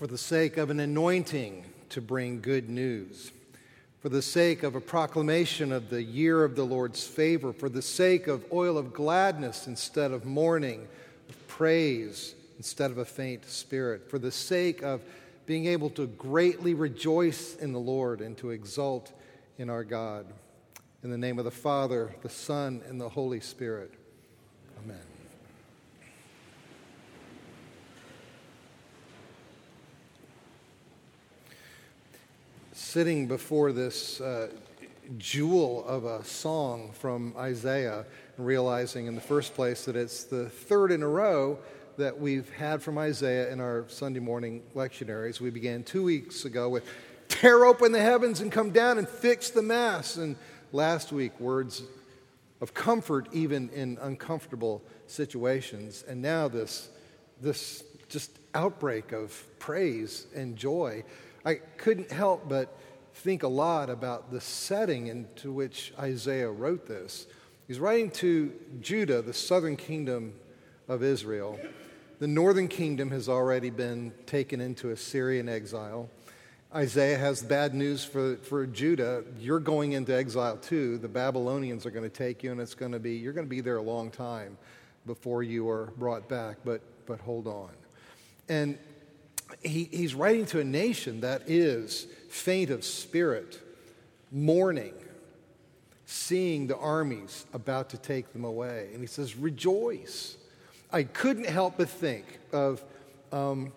for the sake of an anointing to bring good news, for the sake of a proclamation of the year of the Lord's favor, for the sake of oil of gladness instead of mourning, of praise instead of a faint spirit, for the sake of being able to greatly rejoice in the Lord and to exult in our God. In the name of the Father, the Son, and the Holy Spirit. Amen. Sitting before this uh, jewel of a song from Isaiah, realizing in the first place that it's the third in a row that we've had from Isaiah in our Sunday morning lectionaries. We began two weeks ago with tear open the heavens and come down and fix the mess. And last week, words of comfort even in uncomfortable situations. And now this, this just outbreak of praise and joy. I couldn't help but think a lot about the setting into which Isaiah wrote this. He's writing to Judah, the southern kingdom of Israel. The northern kingdom has already been taken into Assyrian exile. Isaiah has bad news for, for Judah. You're going into exile too. The Babylonians are going to take you, and it's going to be, you're going to be there a long time before you are brought back, but, but hold on. And he, he's writing to a nation that is faint of spirit, mourning, seeing the armies about to take them away. And he says, Rejoice. I couldn't help but think of um,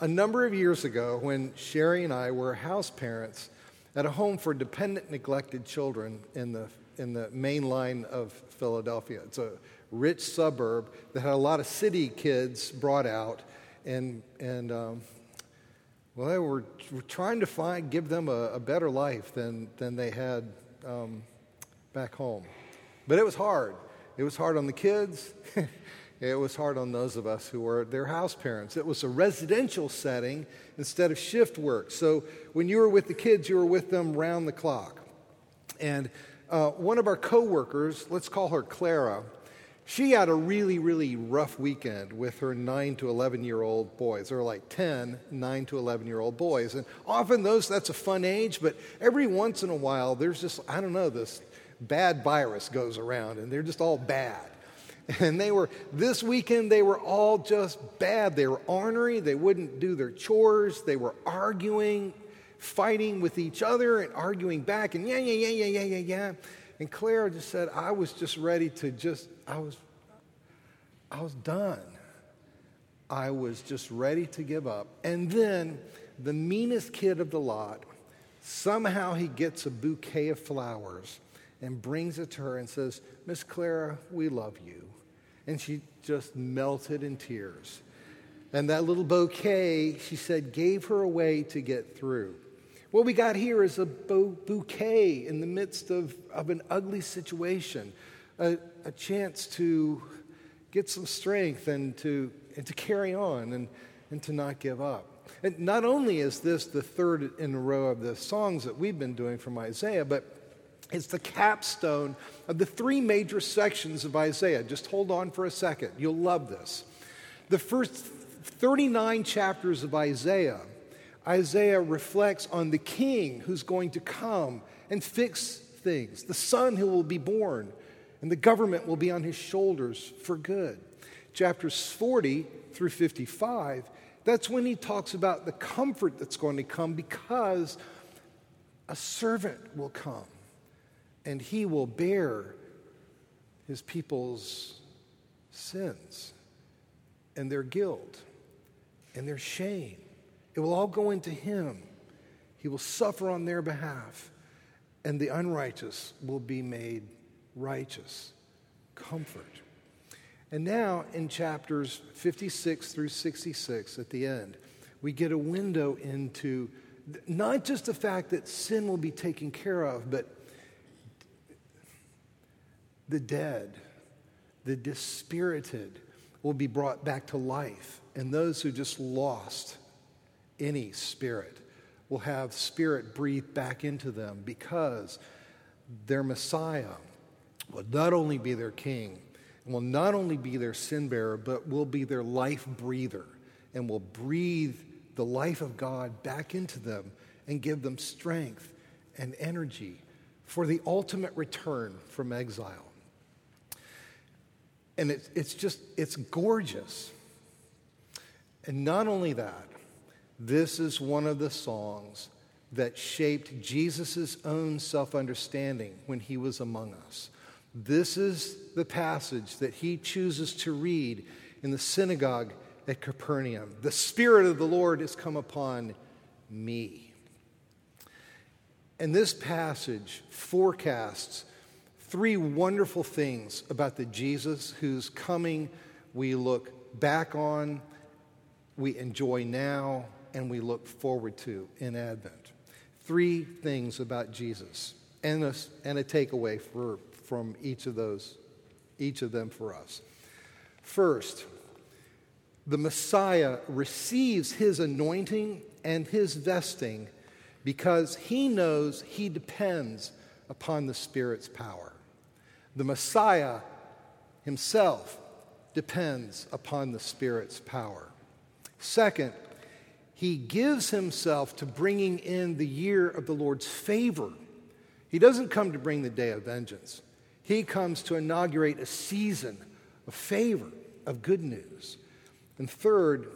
a number of years ago when Sherry and I were house parents at a home for dependent, neglected children in the, in the main line of Philadelphia. It's a rich suburb that had a lot of city kids brought out, and, and um, well, they were, trying to find, give them a, a, better life than, than they had um, back home. But it was hard. It was hard on the kids. It was hard on those of us who were their house parents. It was a residential setting instead of shift work. So when you were with the kids, you were with them round the clock. And uh, one of our coworkers, let's call her Clara, she had a really, really rough weekend with her 9 to 11 year old boys. They're like 10, 9 to 11 year old boys. And often those, that's a fun age, but every once in a while, there's just, I don't know, this bad virus goes around and they're just all bad. And they were, this weekend, they were all just bad. They were ornery. They wouldn't do their chores. They were arguing, fighting with each other and arguing back and yeah, yeah, yeah, yeah, yeah, yeah, yeah. And Claire just said, I was just ready to just, I was, I was done. I was just ready to give up. And then the meanest kid of the lot, somehow he gets a bouquet of flowers and brings it to her and says, Miss Clara, we love you and she just melted in tears. And that little bouquet, she said, gave her a way to get through. What we got here is a bouquet in the midst of, of an ugly situation, a, a chance to get some strength and to, and to carry on and, and to not give up. And not only is this the third in a row of the songs that we've been doing from Isaiah, but it's the capstone of the three major sections of Isaiah. Just hold on for a second. You'll love this. The first 39 chapters of Isaiah, Isaiah reflects on the king who's going to come and fix things, the son who will be born, and the government will be on his shoulders for good. Chapters 40 through 55, that's when he talks about the comfort that's going to come because a servant will come and he will bear his people's sins and their guilt and their shame. It will all go into him. He will suffer on their behalf, and the unrighteous will be made righteous. Comfort. And now in chapters 56 through 66 at the end, we get a window into not just the fact that sin will be taken care of, but the dead, the dispirited will be brought back to life, and those who just lost any spirit will have spirit breathed back into them because their Messiah will not only be their king, and will not only be their sin bearer, but will be their life breather and will breathe the life of God back into them and give them strength and energy for the ultimate return from exile. And it's, it's just, it's gorgeous. And not only that, this is one of the songs that shaped Jesus' own self understanding when he was among us. This is the passage that he chooses to read in the synagogue at Capernaum. The Spirit of the Lord has come upon me. And this passage forecasts three wonderful things about the Jesus whose coming we look back on, we enjoy now, and we look forward to in Advent. Three things about Jesus and a, and a takeaway for, from each of those, each of them for us. First, the Messiah receives his anointing and his vesting because he knows he depends upon the Spirit's power. The Messiah himself depends upon the Spirit's power. Second, he gives himself to bringing in the year of the Lord's favor. He doesn't come to bring the day of vengeance, he comes to inaugurate a season of favor, of good news. And third,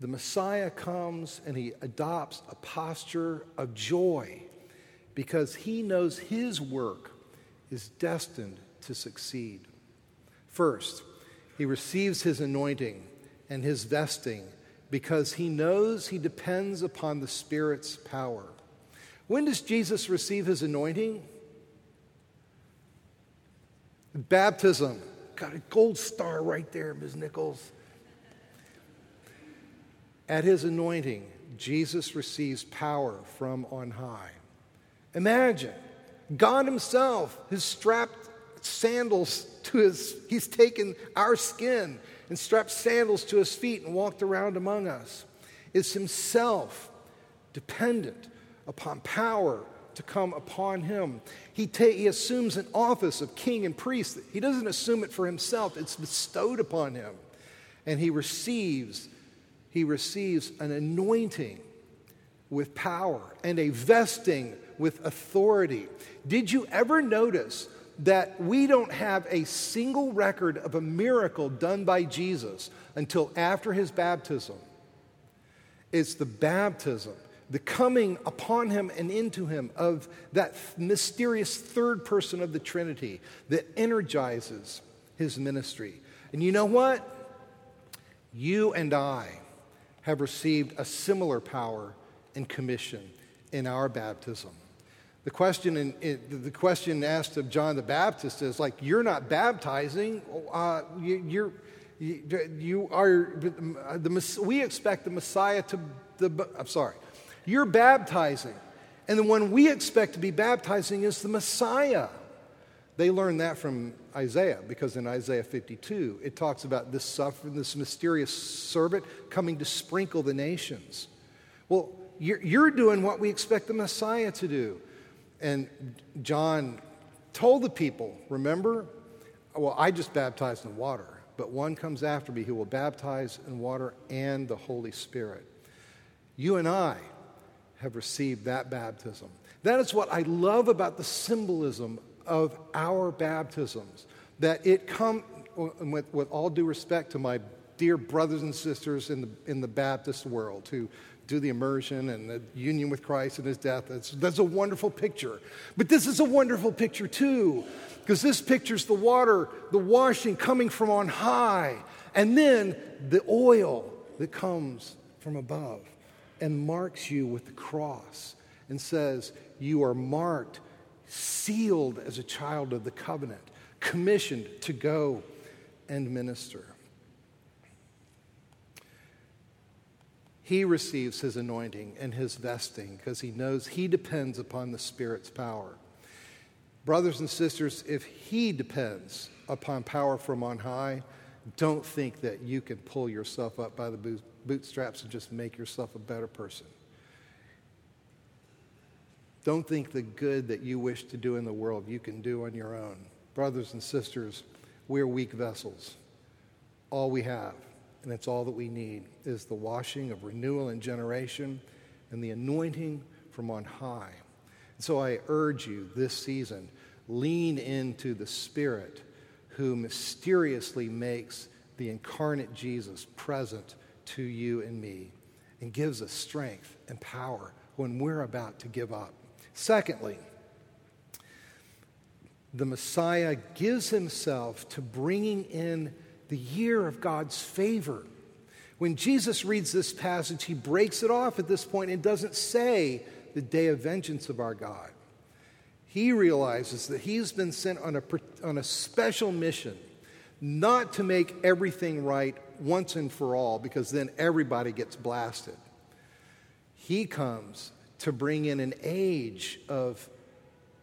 the Messiah comes and he adopts a posture of joy because he knows his work is destined to succeed. First, he receives his anointing and his vesting because he knows he depends upon the Spirit's power. When does Jesus receive his anointing? Baptism. Got a gold star right there, Ms. Nichols. At his anointing, Jesus receives power from on high. Imagine God Himself has strapped sandals to his, He's taken our skin and strapped sandals to His feet and walked around among us. is Himself dependent upon power to come upon Him. He, ta- he assumes an office of king and priest. He doesn't assume it for Himself, it's bestowed upon Him. And He receives he receives an anointing with power and a vesting with authority. Did you ever notice that we don't have a single record of a miracle done by Jesus until after his baptism? It's the baptism, the coming upon him and into him of that mysterious third person of the Trinity that energizes his ministry. And you know what? You and I have received a similar power and commission in our baptism. The question, in, in, the question asked of John the Baptist is like, you're not baptizing. Uh, you, you're, you, you are the, we expect the Messiah to. The, I'm sorry, you're baptizing, and the one we expect to be baptizing is the Messiah. They learned that from Isaiah because in Isaiah 52, it talks about this suffering, this mysterious servant coming to sprinkle the nations. Well, you're doing what we expect the Messiah to do. And John told the people, remember? Well, I just baptized in water, but one comes after me who will baptize in water and the Holy Spirit. You and I have received that baptism. That is what I love about the symbolism of our baptisms. That it come, with, with all due respect to my dear brothers and sisters in the, in the Baptist world who do the immersion and the union with Christ and his death. That's, that's a wonderful picture. But this is a wonderful picture too, because this pictures the water, the washing coming from on high, and then the oil that comes from above and marks you with the cross and says, You are marked sealed as a child of the covenant, commissioned to go and minister. He receives his anointing and his vesting because he knows he depends upon the Spirit's power. Brothers and sisters, if he depends upon power from on high, don't think that you can pull yourself up by the bootstraps and just make yourself a better person. Don't think the good that you wish to do in the world you can do on your own. Brothers and sisters, we're weak vessels. All we have and it's all that we need is the washing of renewal and generation and the anointing from on high. So I urge you this season, lean into the Spirit who mysteriously makes the incarnate Jesus present to you and me and gives us strength and power when we're about to give up. Secondly, the Messiah gives himself to bringing in the year of God's favor. When Jesus reads this passage, he breaks it off at this point and doesn't say the day of vengeance of our God. He realizes that he's been sent on a, on a special mission, not to make everything right once and for all, because then everybody gets blasted. He comes to bring in an age of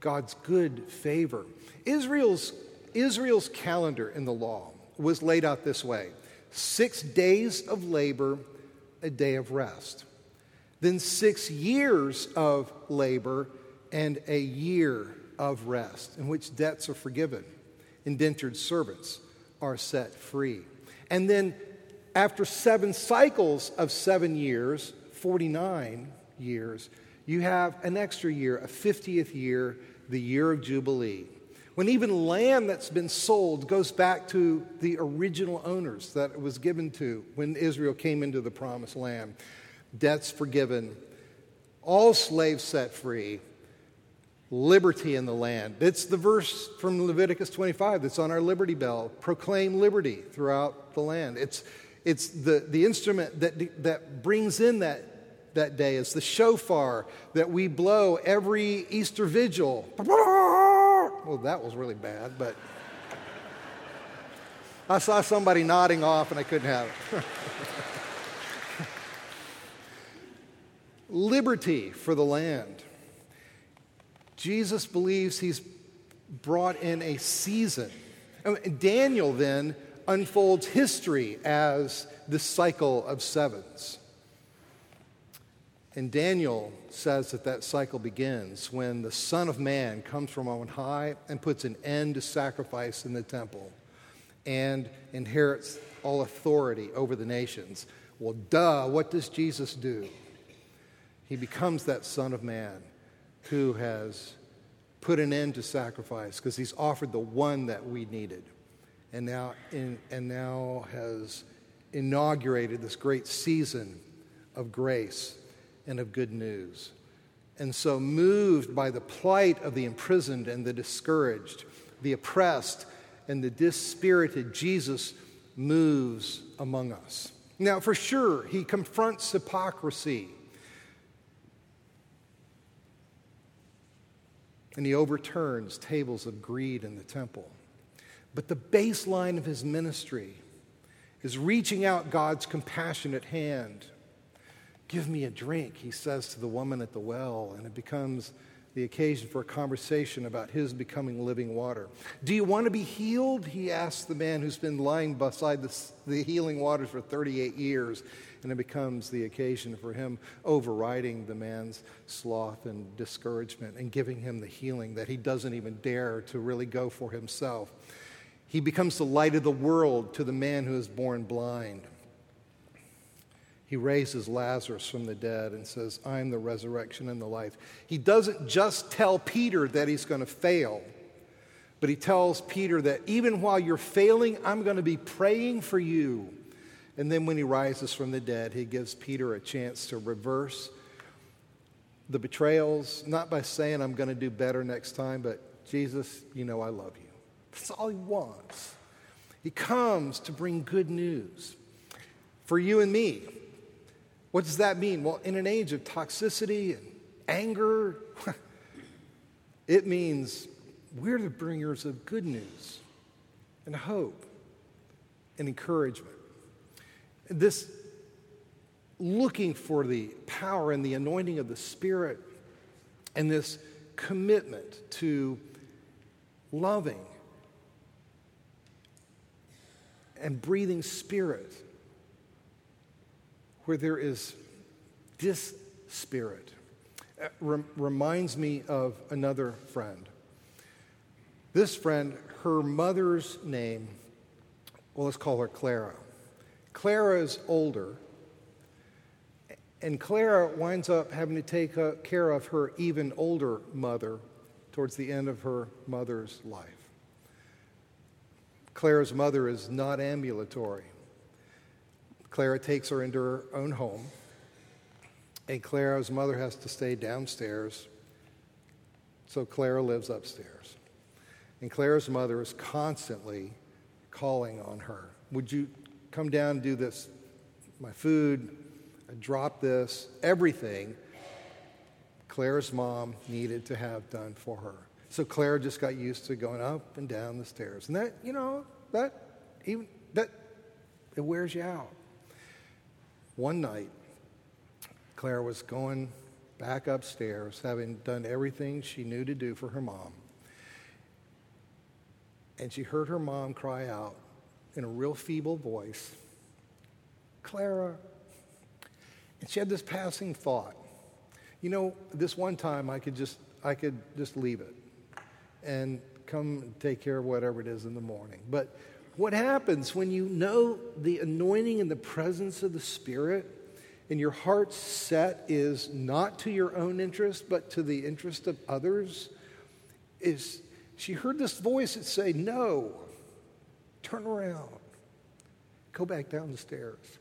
God's good favor. Israel's, Israel's calendar in the law was laid out this way six days of labor, a day of rest. Then six years of labor and a year of rest, in which debts are forgiven, indentured servants are set free. And then, after seven cycles of seven years, 49 years, you have an extra year, a 50th year, the year of Jubilee. When even land that's been sold goes back to the original owners that it was given to when Israel came into the promised land. Debts forgiven, all slaves set free, liberty in the land. It's the verse from Leviticus 25 that's on our Liberty Bell. Proclaim liberty throughout the land. It's, it's the, the instrument that, that brings in that that day. It's the shofar that we blow every Easter vigil. Well, that was really bad, but I saw somebody nodding off and I couldn't have it. Liberty for the land. Jesus believes he's brought in a season. Um, Daniel then unfolds history as the cycle of sevens. And Daniel says that that cycle begins when the Son of Man comes from on high and puts an end to sacrifice in the temple and inherits all authority over the nations. Well, duh, what does Jesus do? He becomes that Son of Man who has put an end to sacrifice because he's offered the one that we needed and now, in, and now has inaugurated this great season of grace and of good news. And so, moved by the plight of the imprisoned and the discouraged, the oppressed and the dispirited, Jesus moves among us. Now, for sure, he confronts hypocrisy. And he overturns tables of greed in the temple. But the baseline of his ministry is reaching out God's compassionate hand Give me a drink, he says to the woman at the well, and it becomes the occasion for a conversation about his becoming living water. Do you want to be healed? He asks the man who's been lying beside the, the healing waters for 38 years, and it becomes the occasion for him overriding the man's sloth and discouragement and giving him the healing that he doesn't even dare to really go for himself. He becomes the light of the world to the man who is born blind he raises Lazarus from the dead and says, I'm the resurrection and the life. He doesn't just tell Peter that he's going to fail, but he tells Peter that even while you're failing, I'm going to be praying for you. And then when he rises from the dead, he gives Peter a chance to reverse the betrayals, not by saying, I'm going to do better next time, but Jesus, you know I love you. That's all he wants. He comes to bring good news for you and me. What does that mean? Well, in an age of toxicity and anger, it means we're the bringers of good news and hope and encouragement. This looking for the power and the anointing of the Spirit and this commitment to loving and breathing Spirit where there is this spirit uh, reminds me of another friend. This friend, her mother's name, well, let's call her Clara. Clara is older, and Clara winds up having to take care of her even older mother towards the end of her mother's life. Clara's mother is not ambulatory. Clara takes her into her own home, and Clara's mother has to stay downstairs, so Clara lives upstairs. And Clara's mother is constantly calling on her Would you come down and do this? My food, I this, everything Clara's mom needed to have done for her. So Clara just got used to going up and down the stairs. And that, you know, that even that it wears you out. One night, Clara was going back upstairs, having done everything she knew to do for her mom. And she heard her mom cry out in a real feeble voice, Clara. And she had this passing thought. You know, this one time I could just I could just leave it and come take care of whatever it is in the morning. But what happens when you know the anointing and the presence of the Spirit and your heart's set is not to your own interest but to the interest of others? Is she heard this voice that say no turn around. Go back down the stairs.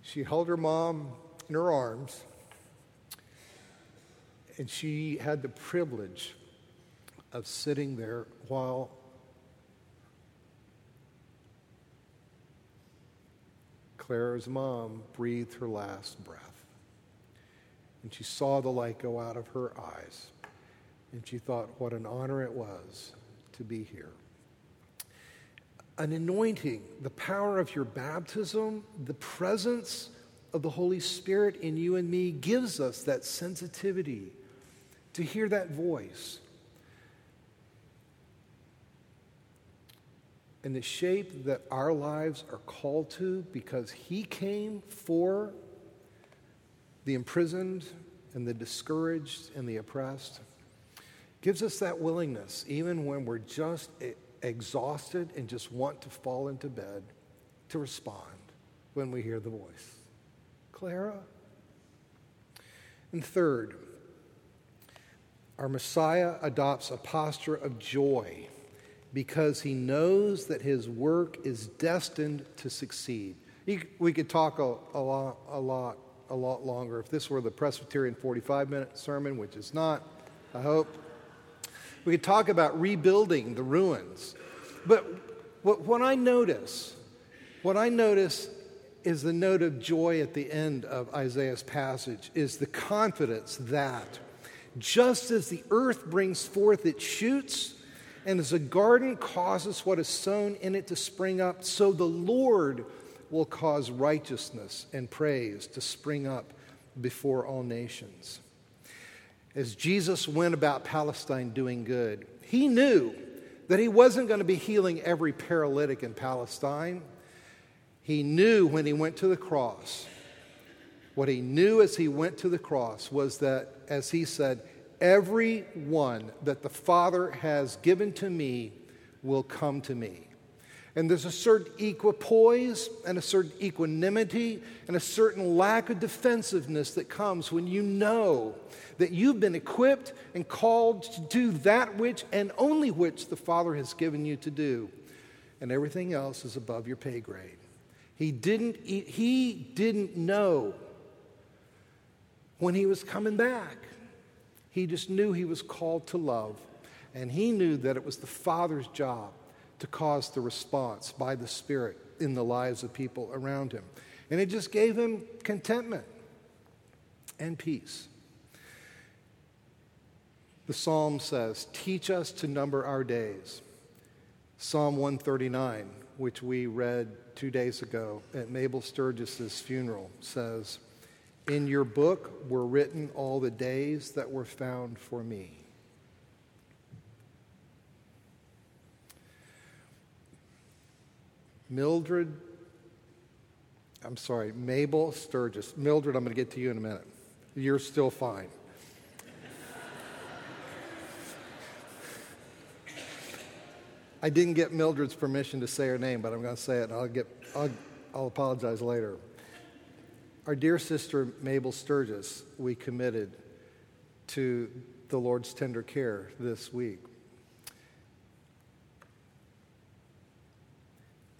She held her mom in her arms and she had the privilege of sitting there while Clara's mom breathed her last breath. And she saw the light go out of her eyes. And she thought, what an honor it was to be here. An anointing, the power of your baptism, the presence of the Holy Spirit in you and me gives us that sensitivity to hear that voice in the shape that our lives are called to because He came for the imprisoned and the discouraged and the oppressed, gives us that willingness, even when we're just exhausted and just want to fall into bed, to respond when we hear the voice. Clara? And third, our Messiah adopts a posture of joy because he knows that his work is destined to succeed. we could talk a, a, lot, a, lot, a lot longer. If this were the Presbyterian 45 minute sermon, which is not, I hope, we could talk about rebuilding the ruins. But what, what I notice, what I notice is the note of joy at the end of Isaiah's passage, is the confidence that just as the earth brings forth its shoots, and as a garden causes what is sown in it to spring up, so the Lord will cause righteousness and praise to spring up before all nations. As Jesus went about Palestine doing good, he knew that he wasn't going to be healing every paralytic in Palestine. He knew when he went to the cross, what he knew as he went to the cross was that, as he said, Every one that the Father has given to me will come to me. And there's a certain equipoise and a certain equanimity and a certain lack of defensiveness that comes when you know that you've been equipped and called to do that which and only which the Father has given you to do. And everything else is above your pay grade. He didn't, he didn't know when he was coming back. He just knew he was called to love, and he knew that it was the Father's job to cause the response by the Spirit in the lives of people around him. And it just gave him contentment and peace. The psalm says, Teach us to number our days. Psalm 139, which we read two days ago at Mabel Sturgis's funeral, says, in your book were written all the days that were found for me. Mildred, I'm sorry, Mabel Sturgis. Mildred, I'm going to get to you in a minute. You're still fine. I didn't get Mildred's permission to say her name, but I'm going to say it. I'll get, I'll, I'll apologize later. Our dear sister Mabel Sturgis, we committed to the Lord's tender care this week.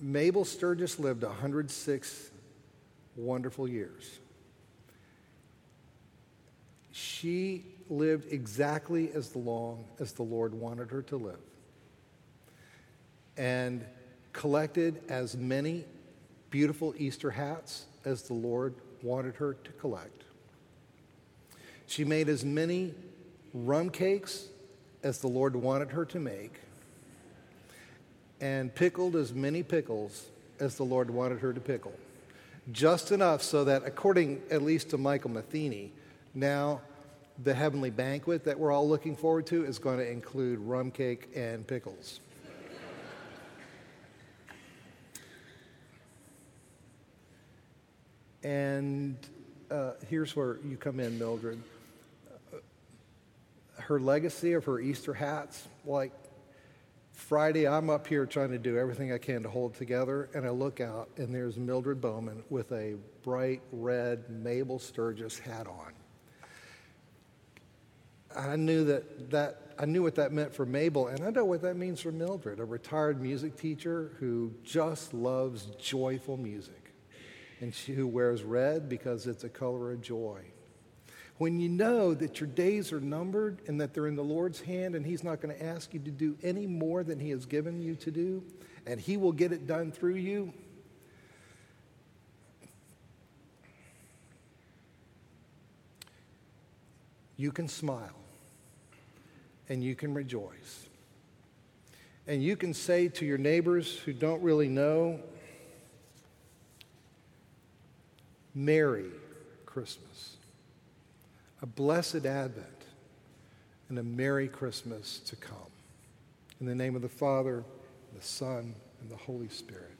Mabel Sturgis lived 106 wonderful years. She lived exactly as long as the Lord wanted her to live and collected as many beautiful Easter hats as the Lord wanted her to collect. She made as many rum cakes as the Lord wanted her to make and pickled as many pickles as the Lord wanted her to pickle. Just enough so that, according at least to Michael Matheny, now the heavenly banquet that we're all looking forward to is going to include rum cake and pickles. And uh, here's where you come in, Mildred. Her legacy of her Easter hats, like Friday, I'm up here trying to do everything I can to hold together, and I look out, and there's Mildred Bowman with a bright red Mabel Sturgis hat on. I knew that, that I knew what that meant for Mabel, and I know what that means for Mildred, a retired music teacher who just loves joyful music, and she, who wears red because it's a color of joy. When you know that your days are numbered and that they're in the Lord's hand, and He's not going to ask you to do any more than He has given you to do, and He will get it done through you, you can smile and you can rejoice. And you can say to your neighbors who don't really know, Merry Christmas, a blessed Advent, and a Merry Christmas to come. In the name of the Father, the Son, and the Holy Spirit.